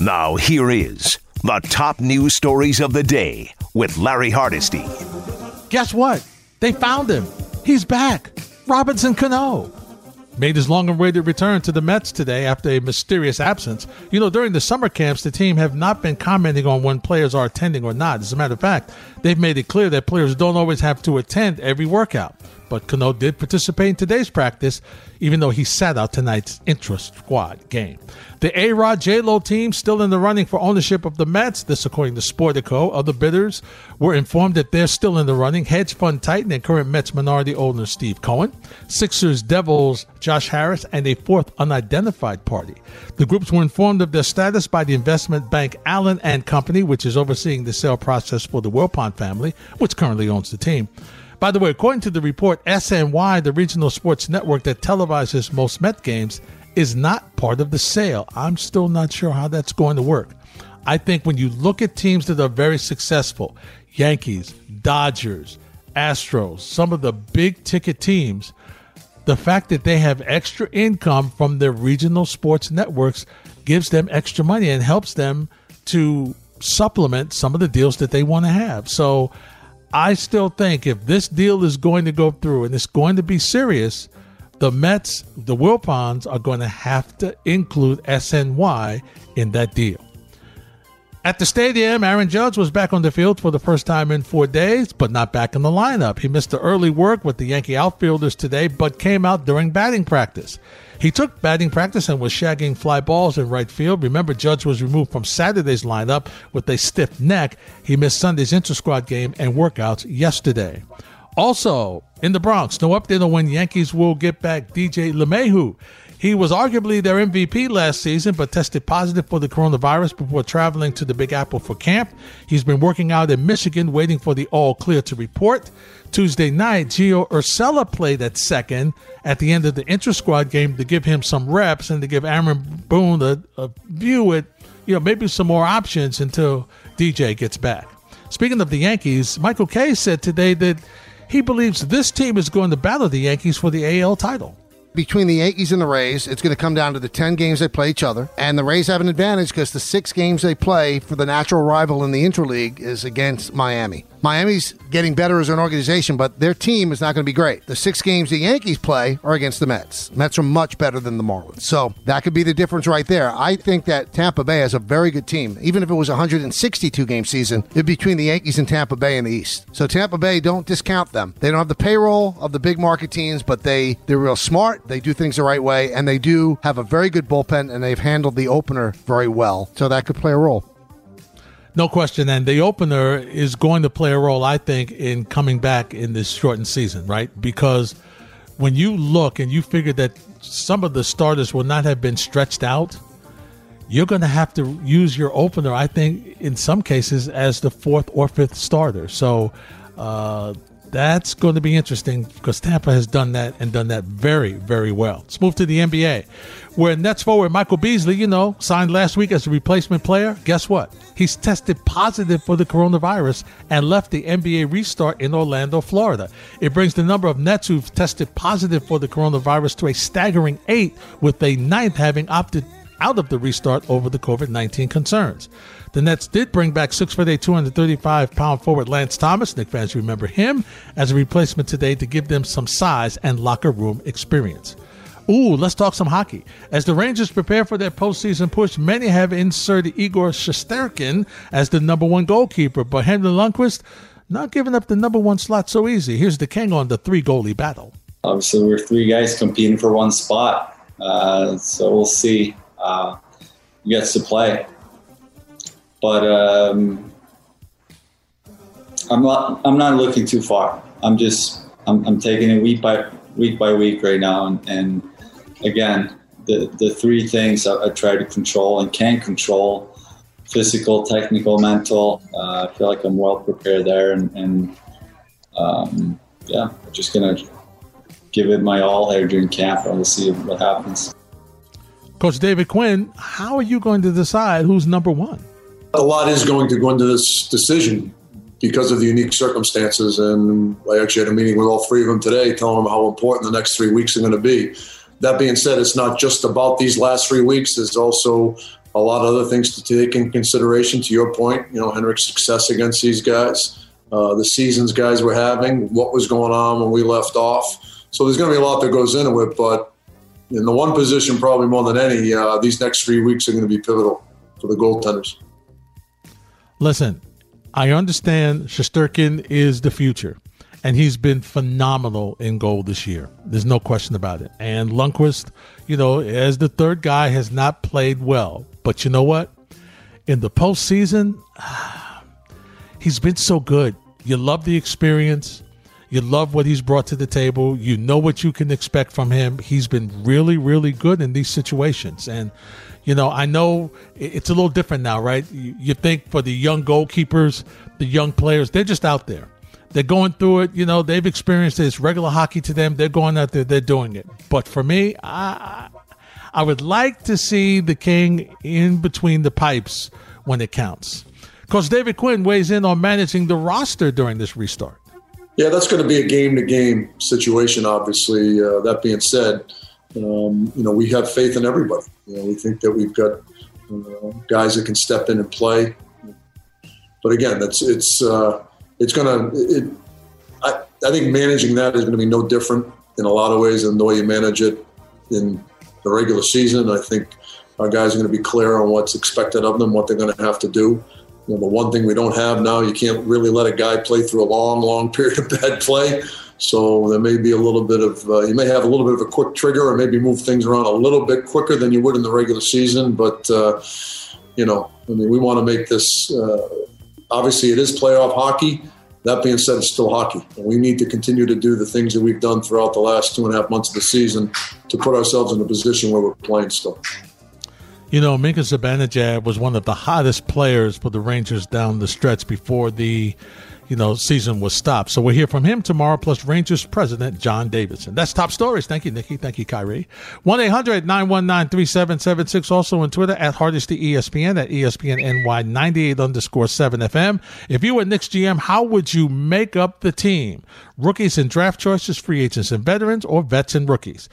Now, here is the top news stories of the day with Larry Hardesty. Guess what? They found him. He's back. Robinson Cano made his long awaited return to the Mets today after a mysterious absence. You know, during the summer camps, the team have not been commenting on when players are attending or not. As a matter of fact, they've made it clear that players don't always have to attend every workout. But Cano did participate in today's practice, even though he sat out tonight's intra squad game. The A Rod J Lo team still in the running for ownership of the Mets. This, according to Sportico. Other bidders were informed that they're still in the running. Hedge fund titan and current Mets minority owner Steve Cohen, Sixers Devils Josh Harris, and a fourth unidentified party. The groups were informed of their status by the investment bank Allen and Company, which is overseeing the sale process for the Wilpon family, which currently owns the team. By the way, according to the report, SNY, the regional sports network that televises most Met games, is not part of the sale. I'm still not sure how that's going to work. I think when you look at teams that are very successful, Yankees, Dodgers, Astros, some of the big ticket teams, the fact that they have extra income from their regional sports networks gives them extra money and helps them to supplement some of the deals that they want to have. So I still think if this deal is going to go through and it's going to be serious, the Mets, the Wilpons, are going to have to include SNY in that deal. At the stadium, Aaron Judge was back on the field for the first time in four days, but not back in the lineup. He missed the early work with the Yankee outfielders today, but came out during batting practice. He took batting practice and was shagging fly balls in right field. Remember, Judge was removed from Saturday's lineup with a stiff neck. He missed Sunday's inter squad game and workouts yesterday. Also, in the Bronx, no update on when Yankees will get back DJ LeMahieu. He was arguably their MVP last season, but tested positive for the coronavirus before traveling to the Big Apple for camp. He's been working out in Michigan, waiting for the all clear to report. Tuesday night, Gio Urshela played at second at the end of the intra squad game to give him some reps and to give Aaron Boone a, a view at, you know, maybe some more options until DJ gets back. Speaking of the Yankees, Michael Kay said today that he believes this team is going to battle the Yankees for the AL title between the Yankees and the Rays, it's going to come down to the 10 games they play each other. And the Rays have an advantage because the six games they play for the natural rival in the interleague is against Miami. Miami's getting better as an organization, but their team is not going to be great. The six games the Yankees play are against the Mets. Mets are much better than the Marlins. So that could be the difference right there. I think that Tampa Bay has a very good team. Even if it was a 162 game season, it'd be between the Yankees and Tampa Bay in the East. So Tampa Bay, don't discount them. They don't have the payroll of the big market teams, but they, they're real smart. They do things the right way, and they do have a very good bullpen, and they've handled the opener very well. So that could play a role. No question. And the opener is going to play a role, I think, in coming back in this shortened season, right? Because when you look and you figure that some of the starters will not have been stretched out, you're going to have to use your opener, I think, in some cases, as the fourth or fifth starter. So uh, that's going to be interesting because Tampa has done that and done that very, very well. Let's move to the NBA, where Nets forward Michael Beasley, you know, signed last week as a replacement player. Guess what? He's tested positive for the coronavirus and left the NBA restart in Orlando, Florida. It brings the number of Nets who've tested positive for the coronavirus to a staggering eight, with a ninth having opted out of the restart over the COVID 19 concerns. The Nets did bring back 6 foot 8, 235 pound forward Lance Thomas. Knick fans remember him as a replacement today to give them some size and locker room experience. Ooh, let's talk some hockey. As the Rangers prepare for their postseason push, many have inserted Igor Shesterkin as the number one goalkeeper, but Henrik Lundqvist not giving up the number one slot so easy. Here's the king on the three goalie battle. Obviously, we're three guys competing for one spot, uh, so we'll see uh, gets to play. But um, I'm not. I'm not looking too far. I'm just. I'm, I'm taking it week by week by week right now, and, and again, the the three things I, I, try to control and can control: physical, technical, mental. Uh, I feel like I'm well prepared there, and, and um, yeah, just gonna give it my all here during camp, and we'll see what happens. Coach David Quinn, how are you going to decide who's number one? A lot is going to go into this decision because of the unique circumstances. And I actually had a meeting with all three of them today, telling them how important the next three weeks are going to be. That being said, it's not just about these last three weeks. There's also a lot of other things to take in consideration. To your point, you know, Henrik's success against these guys, uh, the seasons guys were having, what was going on when we left off. So there's going to be a lot that goes into it, but in the one position, probably more than any, uh, these next three weeks are going to be pivotal for the goaltenders. Listen, I understand Shesterkin is the future, and he's been phenomenal in goal this year. There's no question about it. And Lundqvist, you know, as the third guy, has not played well. But you know what? In the postseason, he's been so good. You love the experience. You love what he's brought to the table. You know what you can expect from him. He's been really, really good in these situations. And, you know, I know it's a little different now, right? You think for the young goalkeepers, the young players, they're just out there. They're going through it. You know, they've experienced this regular hockey to them. They're going out there, they're doing it. But for me, I, I would like to see the king in between the pipes when it counts. Because David Quinn weighs in on managing the roster during this restart. Yeah, that's going to be a game to game situation, obviously. Uh, that being said, um, you know, we have faith in everybody. You know, we think that we've got uh, guys that can step in and play. But again, that's it's uh, it's going to. It, I, I think managing that is going to be no different in a lot of ways than the way you manage it in the regular season. I think our guys are going to be clear on what's expected of them, what they're going to have to do. You know, the one thing we don't have now, you can't really let a guy play through a long, long period of bad play. So there may be a little bit of, uh, you may have a little bit of a quick trigger or maybe move things around a little bit quicker than you would in the regular season. But, uh, you know, I mean, we want to make this, uh, obviously, it is playoff hockey. That being said, it's still hockey. And we need to continue to do the things that we've done throughout the last two and a half months of the season to put ourselves in a position where we're playing still. You know, Mika Zibanejad was one of the hottest players for the Rangers down the stretch before the, you know, season was stopped. So we'll hear from him tomorrow, plus Rangers president John Davidson. That's top stories. Thank you, Nikki. Thank you, Kyrie. 1 800 919 3776. Also on Twitter at Hardesty ESPN at ESPN NY 98 underscore 7 FM. If you were Knicks GM, how would you make up the team? Rookies and draft choices, free agents and veterans, or vets and rookies?